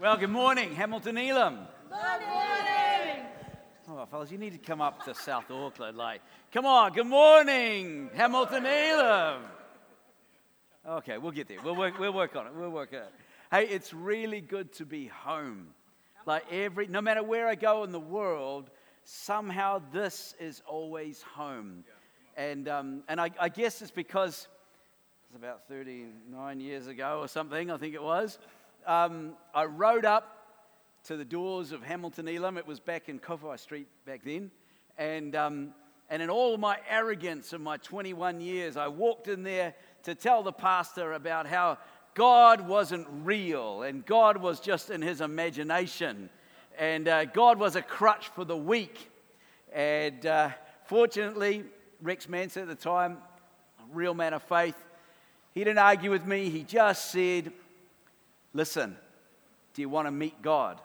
Well, good morning, Hamilton Elim. Good morning. Oh, fellas, you need to come up to South Auckland. Like, come on, good morning, Hamilton Elim. Okay, we'll get there. We'll work, we'll work on it. We'll work on it. Hey, it's really good to be home. Like every, no matter where I go in the world, somehow this is always home. And, um, and I, I guess it's because it was about 39 years ago or something, I think it was um, I rode up to the doors of Hamilton Elim. It was back in Kowhai Street back then. And, um, and in all my arrogance of my 21 years, I walked in there to tell the pastor about how God wasn't real and God was just in his imagination. And uh, God was a crutch for the weak. And uh, fortunately, Rex Manson at the time, a real man of faith, he didn't argue with me. He just said, Listen, do you want to meet God?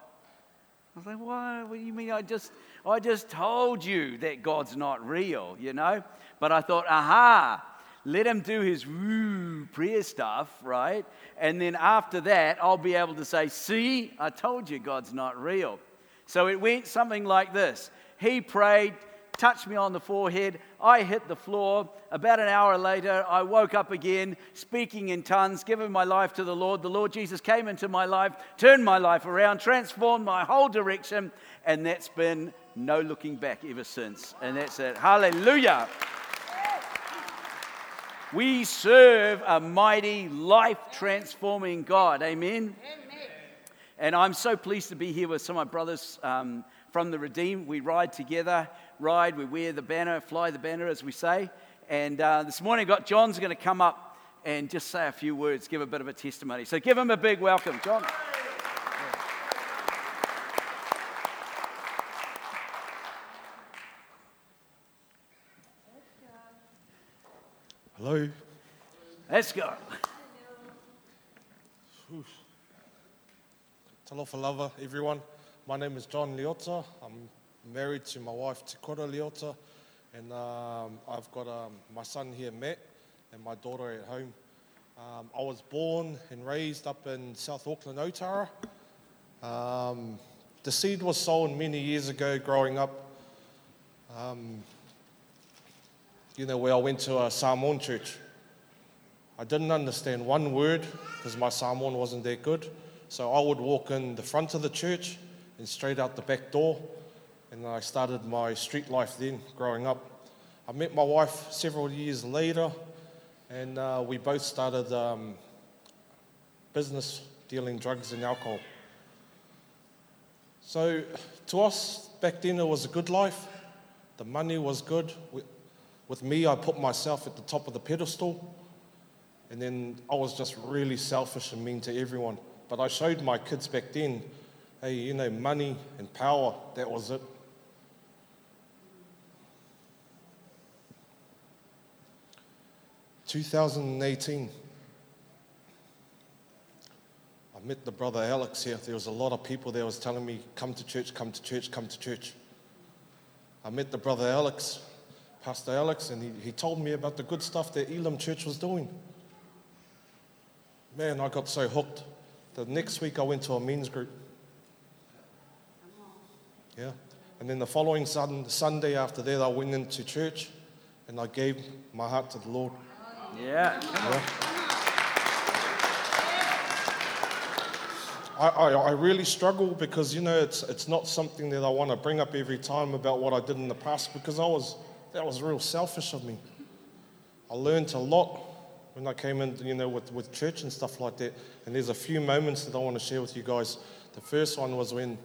I was like, what? What do you mean? I just, I just told you that God's not real, you know? But I thought, aha, let him do his woo prayer stuff, right? And then after that, I'll be able to say, see, I told you God's not real. So it went something like this. He prayed, touched me on the forehead. I hit the floor. About an hour later, I woke up again, speaking in tongues, giving my life to the Lord. The Lord Jesus came into my life, turned my life around, transformed my whole direction, and that's been no looking back ever since. And that's it. Hallelujah. We serve a mighty, life transforming God. Amen. Amen. And I'm so pleased to be here with some of my brothers um, from the Redeem. We ride together ride, we wear the banner, fly the banner, as we say. And uh, this morning, I got John's going to come up and just say a few words, give a bit of a testimony. So give him a big welcome, John. Hello. Let's go. Talofa lava, everyone. My name is John Liota. I'm married to my wife, Tikora Liota, and um, I've got um, my son here, Matt, and my daughter at home. Um, I was born and raised up in South Auckland, Otara. Um, the seed was sown many years ago growing up. Um, you know, where I went to a Samoan church. I didn't understand one word because my Samoan wasn't that good. So I would walk in the front of the church and straight out the back door and I started my street life then, growing up. I met my wife several years later, and uh, we both started um, business dealing drugs and alcohol. So, to us, back then it was a good life. The money was good. With me, I put myself at the top of the pedestal, and then I was just really selfish and mean to everyone. But I showed my kids back then hey, you know, money and power, that was it. 2018, I met the brother Alex here. There was a lot of people there was telling me, come to church, come to church, come to church. I met the brother Alex, Pastor Alex, and he, he told me about the good stuff that Elim Church was doing. Man, I got so hooked. The next week I went to a men's group. Yeah. And then the following Sunday after that, I went into church and I gave my heart to the Lord. Yeah. I, I, I, really struggle because, you know, it's, it's not something that I want to bring up every time about what I did in the past because I was, that was real selfish of me. I learned a lot when I came in, you know, with, with church and stuff like that. And there's a few moments that I want to share with you guys. The first one was when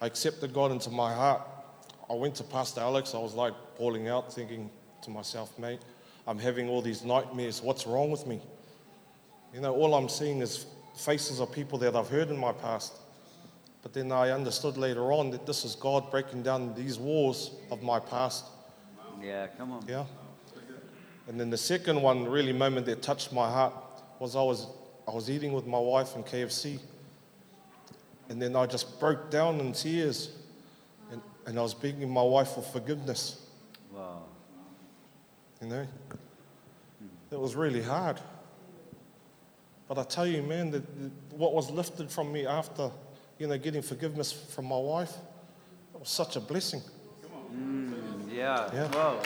I accepted God into my heart. I went to Pastor Alex. I was like bawling out, thinking to myself, mate, I'm having all these nightmares. What's wrong with me? You know, all I'm seeing is faces of people that I've heard in my past. But then I understood later on that this is God breaking down these walls of my past. Yeah, come on. Yeah. And then the second one, really moment that touched my heart was I was I was eating with my wife in KFC. And then I just broke down in tears. And, and I was begging my wife for forgiveness. Wow. You know? It was really hard. But I tell you, man, that what was lifted from me after you know, getting forgiveness from my wife, it was such a blessing. Mm, yeah. Yeah. Whoa.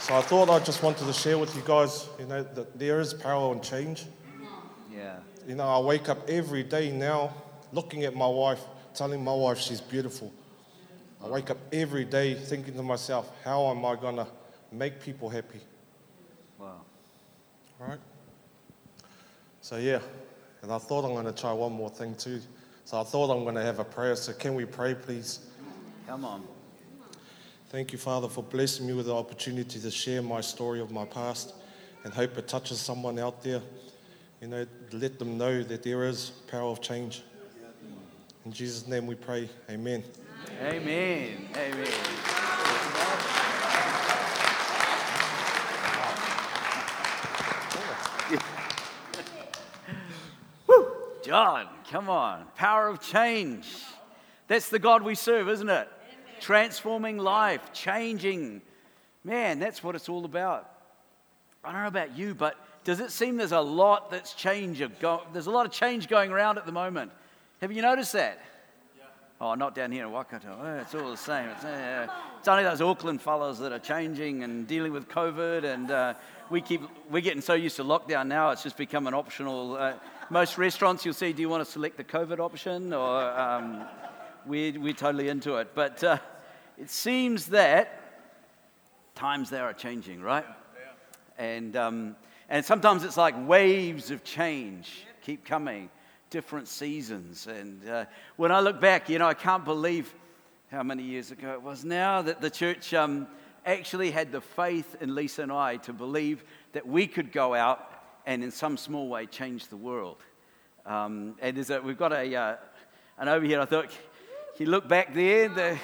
So I thought I just wanted to share with you guys, you know, that there is power in change. Yeah. You know, I wake up every day now looking at my wife, telling my wife she's beautiful. I wake up every day thinking to myself, how am I going to make people happy? Wow. All right? So, yeah, and I thought I'm going to try one more thing too. So, I thought I'm going to have a prayer. So, can we pray, please? Come on. Thank you, Father, for blessing me with the opportunity to share my story of my past and hope it touches someone out there. You know, let them know that there is power of change. In Jesus' name we pray. Amen. Amen. Amen. Woo! John, come on. Power of change. That's the God we serve, isn't it? Transforming life, changing. Man, that's what it's all about. I don't know about you, but does it seem there's a lot that's change of go- there's a lot of change going around at the moment? Have you noticed that? Oh, not down here in Waikato. Oh, it's all the same. It's, uh, it's only those Auckland fellows that are changing and dealing with COVID, and uh, we keep we're getting so used to lockdown now. It's just become an optional. Uh, most restaurants you'll see, do you want to select the COVID option, or um, we're we're totally into it. But uh, it seems that times there are changing, right? And um, and sometimes it's like waves of change keep coming different seasons. And uh, when I look back, you know, I can't believe how many years ago it was now that the church um, actually had the faith in Lisa and I to believe that we could go out and in some small way change the world. Um, and there's a, we've got a, uh, an over here, I thought, you look back there, the,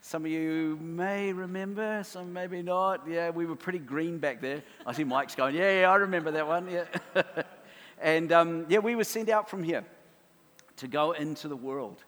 some of you may remember, some maybe not. Yeah, we were pretty green back there. I see Mike's going, yeah, yeah, I remember that one. Yeah. And um, yeah, we were sent out from here to go into the world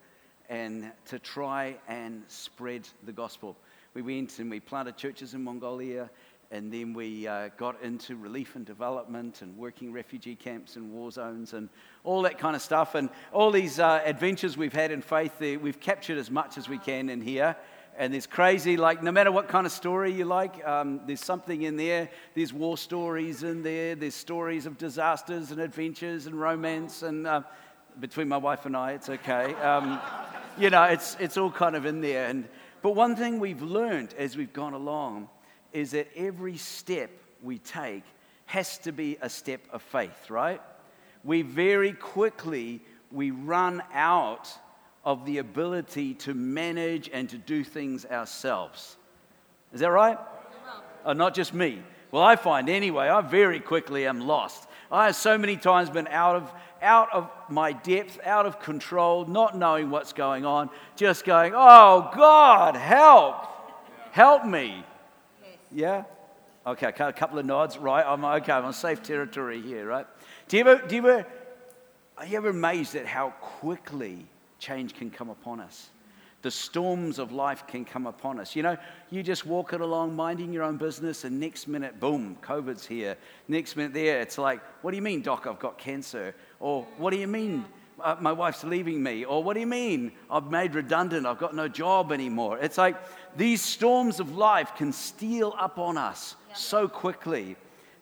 and to try and spread the gospel. We went and we planted churches in Mongolia, and then we uh, got into relief and development and working refugee camps and war zones and all that kind of stuff. And all these uh, adventures we've had in faith, we've captured as much as we can in here and there's crazy, like, no matter what kind of story you like, um, there's something in there. There's war stories in there, there's stories of disasters and adventures and romance. And uh, between my wife and I, it's okay. Um, you know, it's, it's all kind of in there. And, but one thing we've learned as we've gone along is that every step we take has to be a step of faith, right? We very quickly we run out of the ability to manage and to do things ourselves. Is that right? Oh, not just me. Well, I find anyway, I very quickly am lost. I have so many times been out of, out of my depth, out of control, not knowing what's going on, just going, oh, God, help, help me. Yeah? Okay, a couple of nods, right? I'm okay, I'm on safe territory here, right? Do you ever, do you ever, are you ever amazed at how quickly change can come upon us. The storms of life can come upon us. You know, you just walk it along, minding your own business, and next minute, boom, COVID's here. Next minute, there, it's like, what do you mean, Doc, I've got cancer? Or what do you mean, uh, my wife's leaving me? Or what do you mean, I've made redundant, I've got no job anymore? It's like these storms of life can steal up on us so quickly.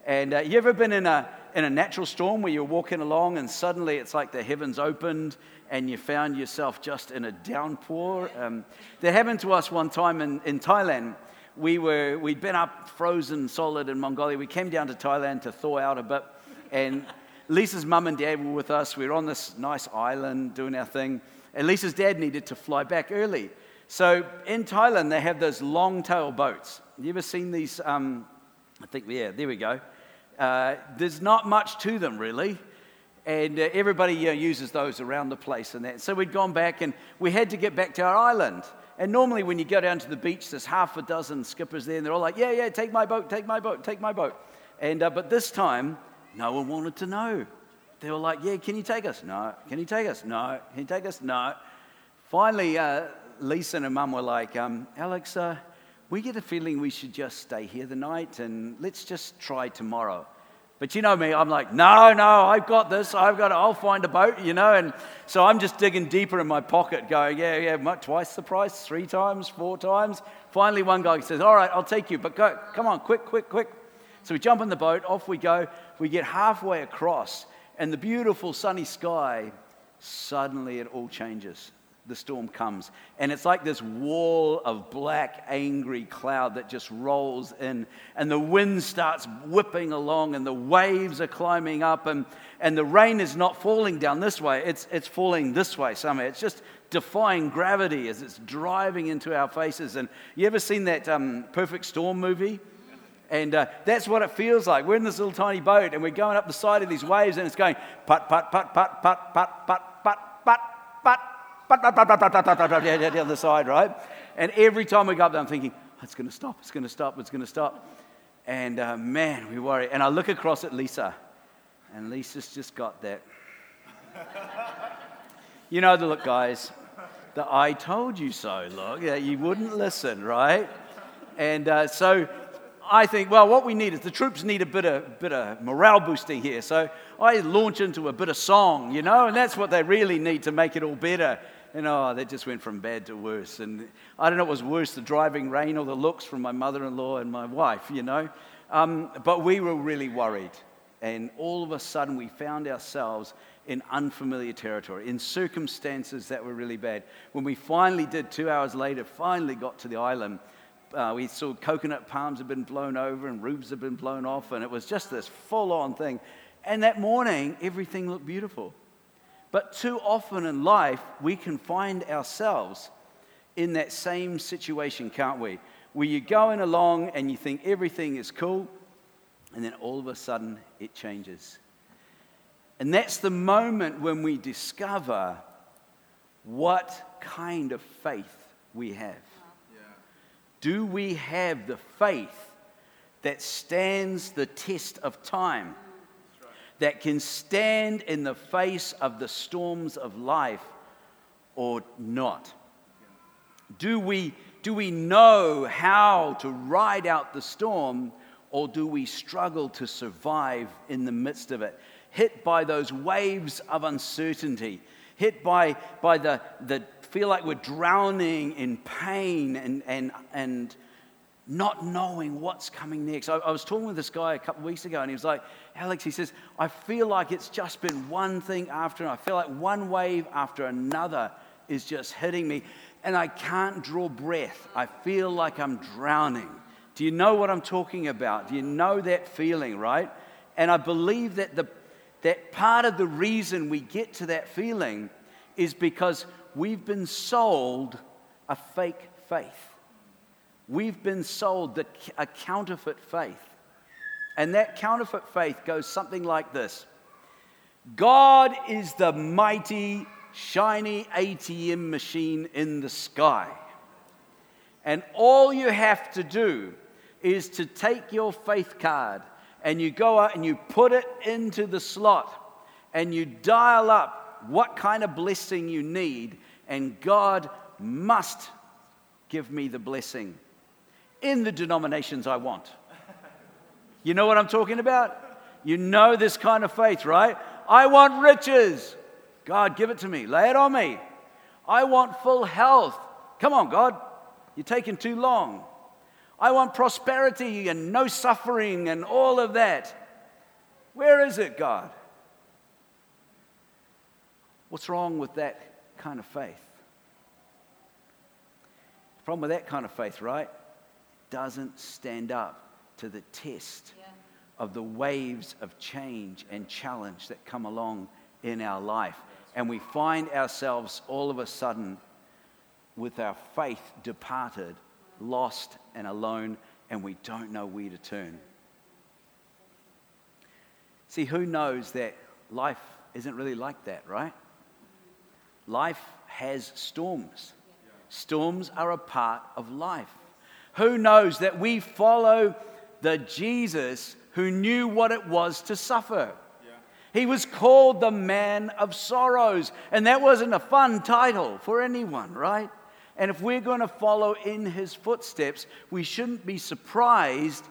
And uh, you ever been in a, in a natural storm where you're walking along and suddenly it's like the heavens opened and you found yourself just in a downpour. Um, that happened to us one time in, in Thailand. We were, we'd been up frozen solid in Mongolia. We came down to Thailand to thaw out a bit. And Lisa's mum and dad were with us. We were on this nice island doing our thing. And Lisa's dad needed to fly back early. So in Thailand, they have those long tail boats. You ever seen these? Um, I think, yeah, there we go. Uh, there's not much to them, really and uh, everybody uses those around the place and that. So we'd gone back and we had to get back to our island. And normally, when you go down to the beach, there's half a dozen skippers there, and they're all like, "Yeah, yeah, take my boat, take my boat, take my boat." And uh, but this time, no one wanted to know. They were like, "Yeah, can you take us? No. Can you take us? No. Can you take us? No." Finally, uh, Lisa and her mum were like, um, "Alex, we get a feeling we should just stay here the night, and let's just try tomorrow." But you know me, I'm like, no, no, I've got this. I've got it. I'll find a boat, you know. And so I'm just digging deeper in my pocket, going, yeah, yeah, twice the price, three times, four times. Finally, one guy says, all right, I'll take you, but go, come on, quick, quick, quick. So we jump in the boat, off we go. We get halfway across, and the beautiful sunny sky, suddenly it all changes the storm comes. And it's like this wall of black, angry cloud that just rolls in. And the wind starts whipping along, and the waves are climbing up, and, and the rain is not falling down this way, it's, it's falling this way somehow. It's just defying gravity as it's driving into our faces. And you ever seen that um, Perfect Storm movie? And uh, that's what it feels like. We're in this little tiny boat and we're going up the side of these waves and it's going put, put, put, put, put, put, put, put, put, put, down the side, right? And every time we go up there, I'm thinking, oh, it's going to stop, it's going to stop, it's going to stop. And uh, man, we worry. And I look across at Lisa, and Lisa's just got that. you know the look, guys. The I told you so look. Yeah, you wouldn't listen, right? And uh, so I think, well, what we need is the troops need a bit of, bit of morale boosting here. So I launch into a bit of song, you know, and that's what they really need to make it all better and oh, that just went from bad to worse. And I don't know what was worse, the driving rain or the looks from my mother in law and my wife, you know. Um, but we were really worried. And all of a sudden, we found ourselves in unfamiliar territory, in circumstances that were really bad. When we finally did, two hours later, finally got to the island, uh, we saw coconut palms had been blown over and roofs had been blown off, and it was just this full on thing. And that morning, everything looked beautiful. But too often in life, we can find ourselves in that same situation, can't we? Where you're going along and you think everything is cool, and then all of a sudden it changes. And that's the moment when we discover what kind of faith we have. Do we have the faith that stands the test of time? That can stand in the face of the storms of life or not? Do we, do we know how to ride out the storm or do we struggle to survive in the midst of it? Hit by those waves of uncertainty, hit by, by the, the feel like we're drowning in pain and, and, and not knowing what's coming next. I, I was talking with this guy a couple of weeks ago, and he was like, Alex, he says, I feel like it's just been one thing after another. I feel like one wave after another is just hitting me, and I can't draw breath. I feel like I'm drowning. Do you know what I'm talking about? Do you know that feeling, right? And I believe that, the, that part of the reason we get to that feeling is because we've been sold a fake faith. We've been sold the, a counterfeit faith. And that counterfeit faith goes something like this God is the mighty, shiny ATM machine in the sky. And all you have to do is to take your faith card and you go out and you put it into the slot and you dial up what kind of blessing you need, and God must give me the blessing in the denominations I want. You know what I'm talking about? You know this kind of faith, right? I want riches. God, give it to me. Lay it on me. I want full health. Come on, God. You're taking too long. I want prosperity and no suffering and all of that. Where is it, God? What's wrong with that kind of faith? The problem with that kind of faith, right? Doesn't stand up to the test yeah. of the waves of change and challenge that come along in our life. And we find ourselves all of a sudden with our faith departed, lost and alone, and we don't know where to turn. See, who knows that life isn't really like that, right? Life has storms. Storms are a part of life. Who knows that we follow the Jesus who knew what it was to suffer? He was called the man of sorrows, and that wasn't a fun title for anyone, right? And if we're going to follow in his footsteps, we shouldn't be surprised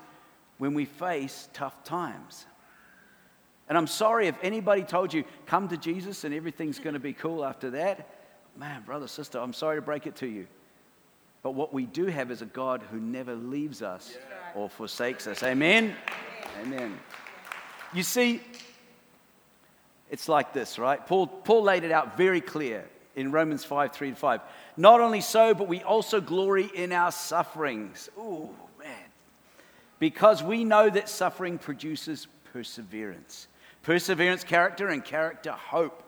when we face tough times. And I'm sorry if anybody told you, come to Jesus and everything's going to be cool after that. Man, brother, sister, I'm sorry to break it to you. But what we do have is a God who never leaves us or forsakes us. Amen? Amen. You see, it's like this, right? Paul, Paul laid it out very clear in Romans 5 3 to 5. Not only so, but we also glory in our sufferings. Ooh, man. Because we know that suffering produces perseverance. Perseverance, character, and character, hope.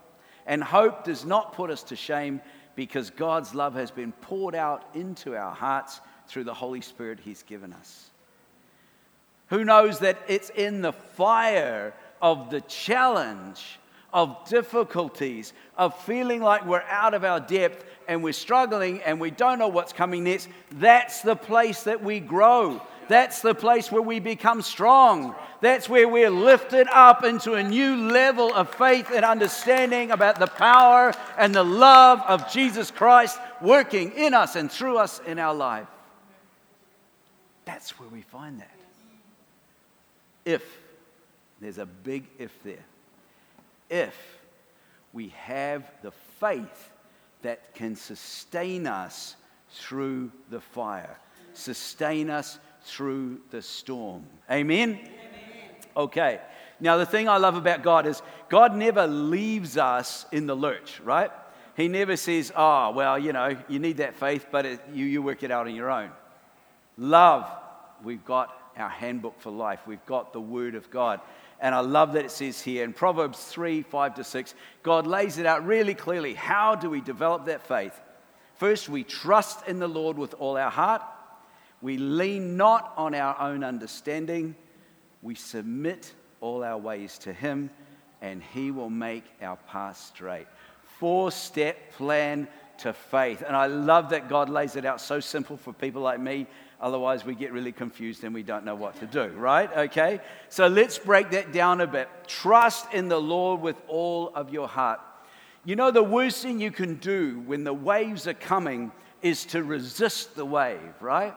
And hope does not put us to shame because God's love has been poured out into our hearts through the Holy Spirit He's given us. Who knows that it's in the fire of the challenge, of difficulties, of feeling like we're out of our depth and we're struggling and we don't know what's coming next? That's the place that we grow. That's the place where we become strong. That's where we're lifted up into a new level of faith and understanding about the power and the love of Jesus Christ working in us and through us in our life. That's where we find that. If, there's a big if there, if we have the faith that can sustain us through the fire, sustain us through the storm. Amen? Amen? Okay. Now, the thing I love about God is God never leaves us in the lurch, right? He never says, oh, well, you know, you need that faith, but it, you, you work it out on your own. Love, we've got our handbook for life, we've got the Word of God. And I love that it says here in Proverbs 3 5 to 6, God lays it out really clearly. How do we develop that faith? First, we trust in the Lord with all our heart. We lean not on our own understanding. We submit all our ways to Him, and He will make our path straight. Four step plan to faith. And I love that God lays it out so simple for people like me. Otherwise, we get really confused and we don't know what to do, right? Okay? So let's break that down a bit. Trust in the Lord with all of your heart. You know, the worst thing you can do when the waves are coming is to resist the wave, right?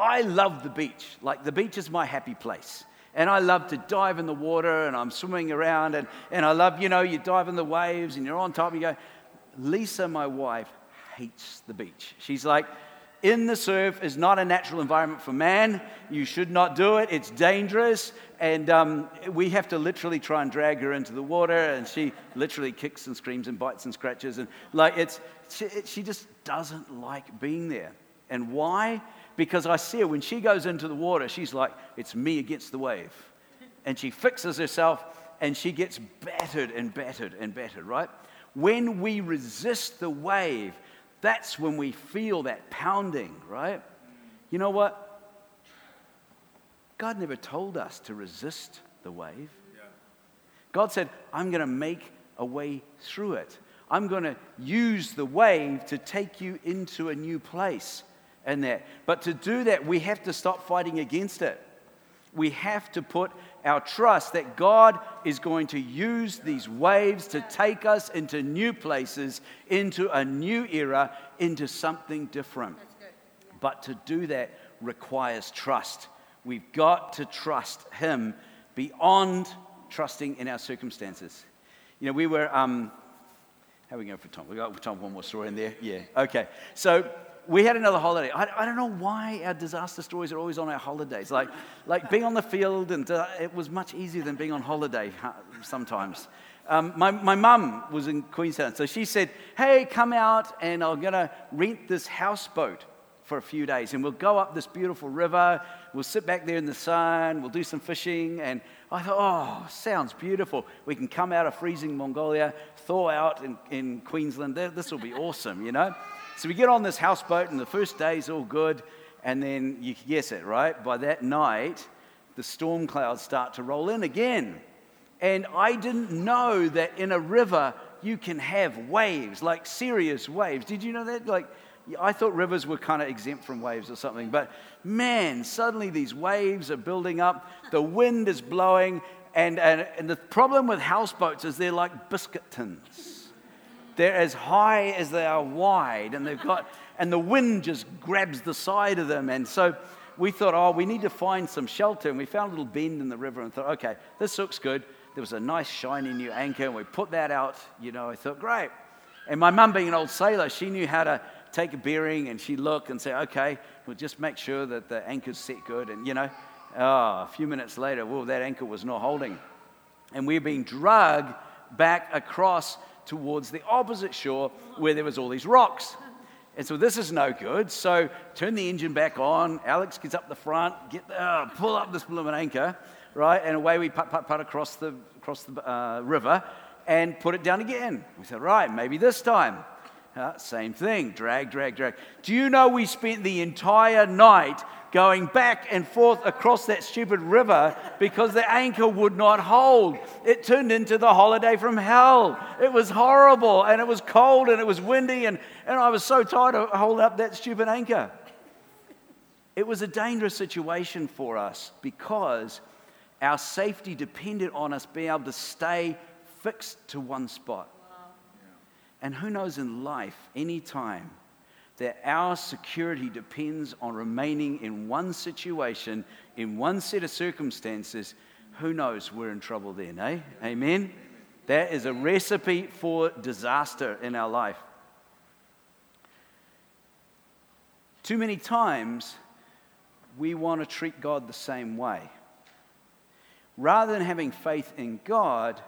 I love the beach. Like, the beach is my happy place. And I love to dive in the water and I'm swimming around. And, and I love, you know, you dive in the waves and you're on top and you go. Lisa, my wife, hates the beach. She's like, in the surf is not a natural environment for man. You should not do it. It's dangerous. And um, we have to literally try and drag her into the water. And she literally kicks and screams and bites and scratches. And like, it's, she, she just doesn't like being there. And why? Because I see her when she goes into the water, she's like, it's me against the wave. And she fixes herself and she gets battered and battered and battered, right? When we resist the wave, that's when we feel that pounding, right? You know what? God never told us to resist the wave. God said, I'm going to make a way through it. I'm going to use the wave to take you into a new place and that. But to do that, we have to stop fighting against it. We have to put our trust that God is going to use these waves to take us into new places, into a new era, into something different. But to do that requires trust. We've got to trust Him beyond trusting in our circumstances. You know, we were, um, how are we going for time? We got time one more story in there? Yeah, okay. So we had another holiday. I, I, don't know why our disaster stories are always on our holidays. Like, like being on the field, and uh, it was much easier than being on holiday sometimes. Um, my, my mum was in Queenstown, so she said, Hey, come out and I'm going to rent this houseboat for a few days. And we'll go up this beautiful river. We'll sit back there in the sun. We'll do some fishing. And I thought, oh, sounds beautiful. We can come out of freezing Mongolia, thaw out in, in Queensland. This will be awesome, you know? So we get on this houseboat, and the first day's all good, and then you guess it, right? By that night, the storm clouds start to roll in again. And I didn't know that in a river you can have waves, like serious waves. Did you know that? Like, I thought rivers were kind of exempt from waves or something, but man, suddenly these waves are building up, the wind is blowing, and, and, and the problem with houseboats is they're like biscuit tins. They're as high as they are wide, and they've got, and the wind just grabs the side of them. And so we thought, oh, we need to find some shelter. And we found a little bend in the river and thought, okay, this looks good. there was a nice shiny new anchor, and we put that out. You know, I thought, great. And my mum, being an old sailor, she knew how to take a bearing and she'd look and say, okay, we'll just make sure that the anchor's set good. And, you know, oh, a few minutes later, well, that anchor was not holding. And we're being dragged back across towards the opposite shore where there was all these rocks. And so this is no good. So turn the engine back on. Alex gets up the front, get the, uh, pull up this blooming anchor, right? And away we put, put, put across the, across the uh, river and put it down again. We said, right, maybe this time. Uh, same thing, drag, drag, drag. Do you know we spent the entire night going back and forth across that stupid river because the anchor would not hold? It turned into the holiday from hell. It was horrible and it was cold and it was windy, and, and I was so tired of holding up that stupid anchor. It was a dangerous situation for us because our safety depended on us being able to stay fixed to one spot. And who knows in life, any time, that our security depends on remaining in one situation, in one set of circumstances, who knows we're in trouble then, eh? Amen? That is a recipe for disaster in our life. Too many times, we want to treat God the same way. Rather than having faith in God,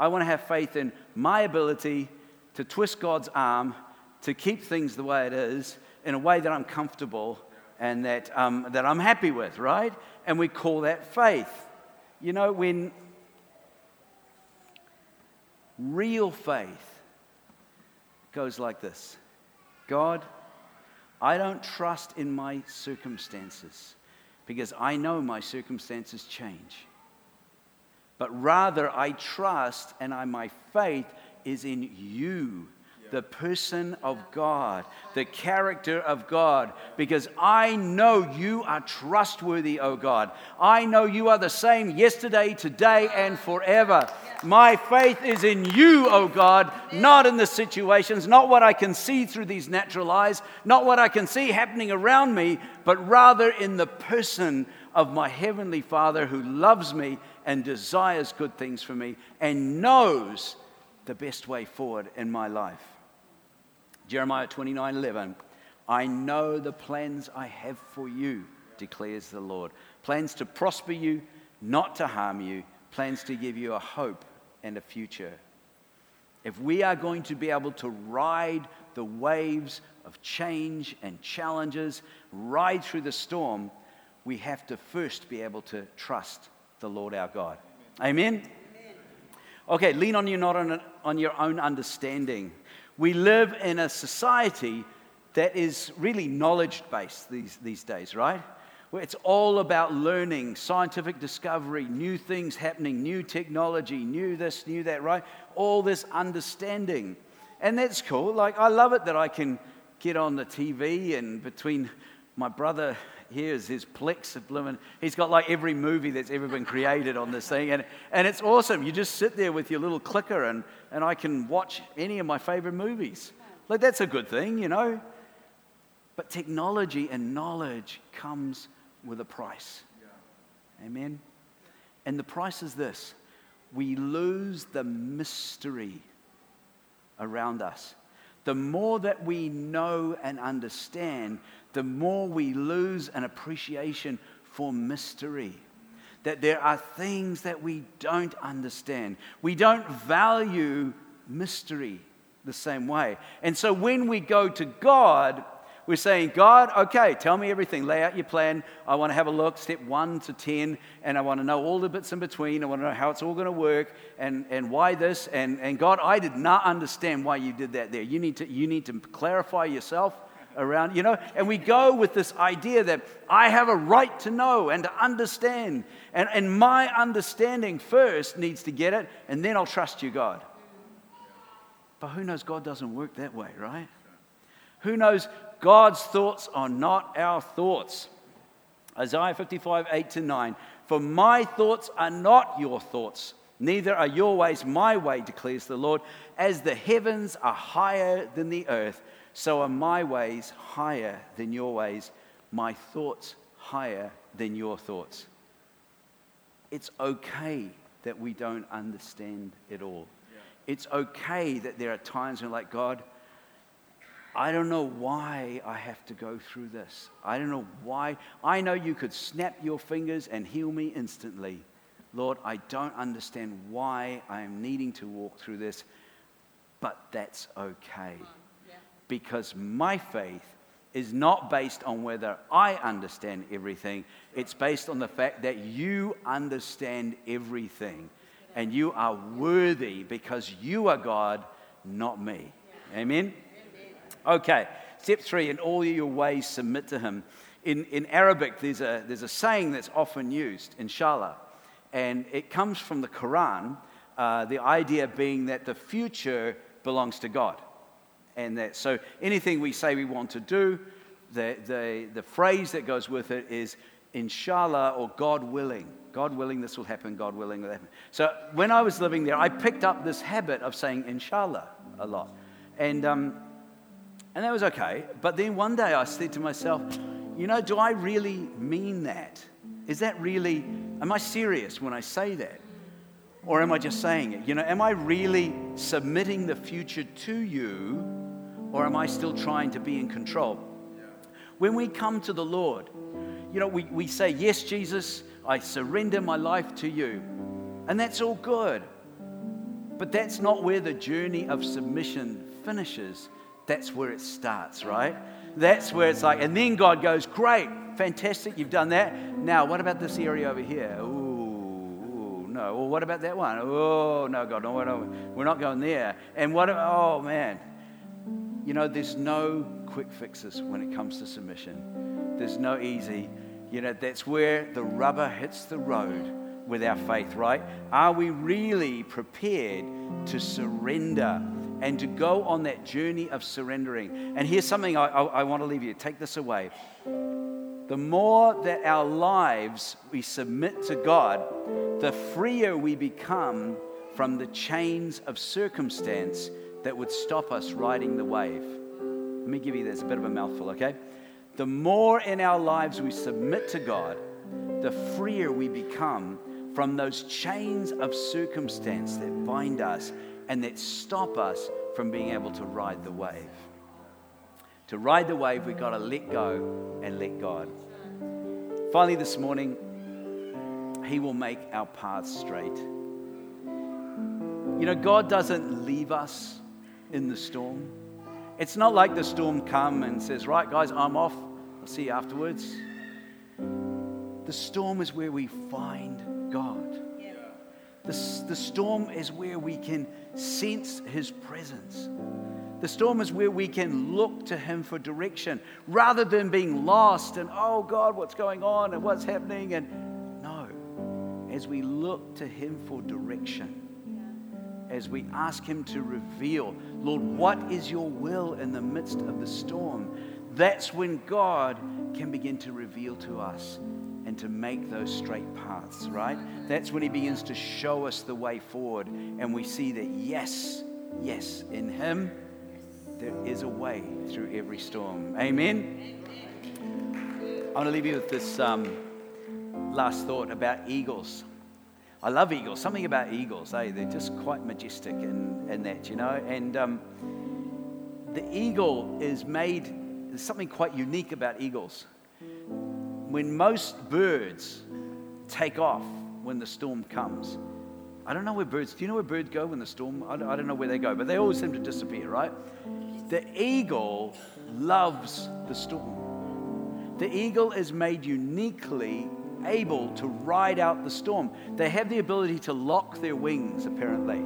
I want to have faith in my ability to twist God's arm to keep things the way it is in a way that I'm comfortable and that, um, that I'm happy with, right? And we call that faith. You know, when real faith goes like this God, I don't trust in my circumstances because I know my circumstances change. But rather, I trust and I, my faith is in you, the person of God, the character of God, because I know you are trustworthy, O God. I know you are the same yesterday, today, and forever. My faith is in you, O God, not in the situations, not what I can see through these natural eyes, not what I can see happening around me, but rather in the person of my Heavenly Father who loves me and desires good things for me and knows the best way forward in my life. Jeremiah 29 11. I know the plans I have for you, declares the Lord. Plans to prosper you, not to harm you, plans to give you a hope and a future. If we are going to be able to ride the waves of change and challenges, ride through the storm, we have to first be able to trust the Lord our God. Amen? Okay, lean on you, not on, on your own understanding. We live in a society that is really knowledge based these, these days, right? It's all about learning, scientific discovery, new things happening, new technology, new this, new that, right? All this understanding. And that's cool. Like, I love it that I can get on the TV and between my brother here's his Plex of blooming. He's got like every movie that's ever been created on this thing. And, and it's awesome. You just sit there with your little clicker and, and I can watch any of my favorite movies. Like, that's a good thing, you know? But technology and knowledge comes with a price. Amen? And the price is this we lose the mystery around us. The more that we know and understand, the more we lose an appreciation for mystery. That there are things that we don't understand. We don't value mystery the same way. And so when we go to God, we're saying, God, okay, tell me everything. Lay out your plan. I want to have a look, step one to 10, and I want to know all the bits in between. I want to know how it's all going to work and, and why this. And, and God, I did not understand why you did that there. You need to, you need to clarify yourself around, you know, and we go with this idea that I have a right to know and to understand. And, and my understanding first needs to get it, and then I'll trust you, God. But who knows God doesn't work that way, right? Who knows God's thoughts are not our thoughts? Isaiah 55, 8 to 9. For my thoughts are not your thoughts, neither are your ways my way, declares the Lord. As the heavens are higher than the earth, so are my ways higher than your ways, my thoughts higher than your thoughts. It's okay that we don't understand it all. It's okay that there are times when, like, God, I don't know why I have to go through this. I don't know why. I know you could snap your fingers and heal me instantly. Lord, I don't understand why I am needing to walk through this, but that's okay. Because my faith is not based on whether I understand everything, it's based on the fact that you understand everything. And you are worthy because you are God, not me. Amen? Okay, step three in all your ways, submit to Him. In, in Arabic, there's a, there's a saying that's often used, inshallah, and it comes from the Quran, uh, the idea being that the future belongs to God. And that, so anything we say we want to do, the, the, the phrase that goes with it is inshallah or God willing. God willing, this will happen. God willing, will happen. So when I was living there, I picked up this habit of saying inshallah a lot. And, um, and that was okay. But then one day I said to myself, you know, do I really mean that? Is that really, am I serious when I say that? Or am I just saying it? You know, am I really submitting the future to you, or am I still trying to be in control? When we come to the Lord, you know, we, we say, Yes, Jesus, I surrender my life to you. And that's all good. But that's not where the journey of submission finishes. That's where it starts, right? That's where it's like, and then God goes, Great, fantastic, you've done that. Now, what about this area over here? Ooh, no. Well, what about that one? Oh, no, God, no, we're not going there. And what, oh, man. You know, there's no quick fixes when it comes to submission. There's no easy. You know, that's where the rubber hits the road with our faith, right? Are we really prepared to surrender and to go on that journey of surrendering? And here's something I, I, I want to leave you. Take this away. The more that our lives we submit to God, the freer we become from the chains of circumstance that would stop us riding the wave. Let me give you this, a bit of a mouthful, okay? The more in our lives we submit to God, the freer we become from those chains of circumstance that bind us and that stop us from being able to ride the wave. To ride the wave, we've got to let go and let God. Finally, this morning, He will make our paths straight. You know, God doesn't leave us in the storm. It's not like the storm come and says, "Right, guys, I'm off. I'll see you afterwards." The storm is where we find God. The, the storm is where we can sense His presence. The storm is where we can look to Him for direction rather than being lost and, oh God, what's going on and what's happening? And no, as we look to Him for direction, as we ask Him to reveal, Lord, what is your will in the midst of the storm? That's when God can begin to reveal to us and to make those straight paths, right? That's when He begins to show us the way forward, and we see that, yes, yes, in Him, there is a way through every storm. Amen? I want to leave you with this um, last thought about eagles. I love eagles. Something about eagles, eh? They're just quite majestic and, and that, you know. And um, the eagle is made, there's something quite unique about eagles. When most birds take off when the storm comes, I don't know where birds, do you know where birds go when the storm, I don't, I don't know where they go, but they always seem to disappear, right? The eagle loves the storm. The eagle is made uniquely able to ride out the storm. They have the ability to lock their wings, apparently.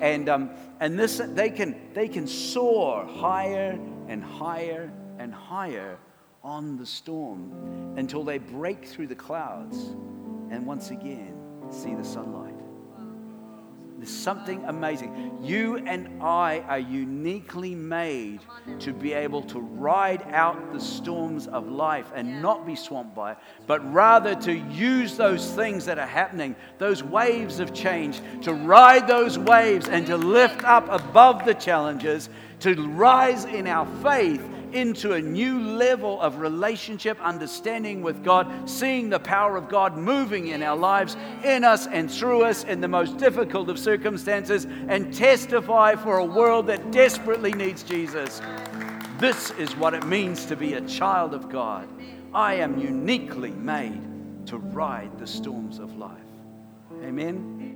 And, um, and this, they, can, they can soar higher and higher and higher on the storm until they break through the clouds and once again see the sunlight. There's something amazing. You and I are uniquely made to be able to ride out the storms of life and not be swamped by it, but rather to use those things that are happening, those waves of change, to ride those waves and to lift up above the challenges, to rise in our faith into a new level of relationship, understanding with God, seeing the power of God moving in our lives, in us and through us in the most difficult of circumstances, and testify for a world that desperately needs Jesus. This is what it means to be a child of God. I am uniquely made to ride the storms of life. Amen.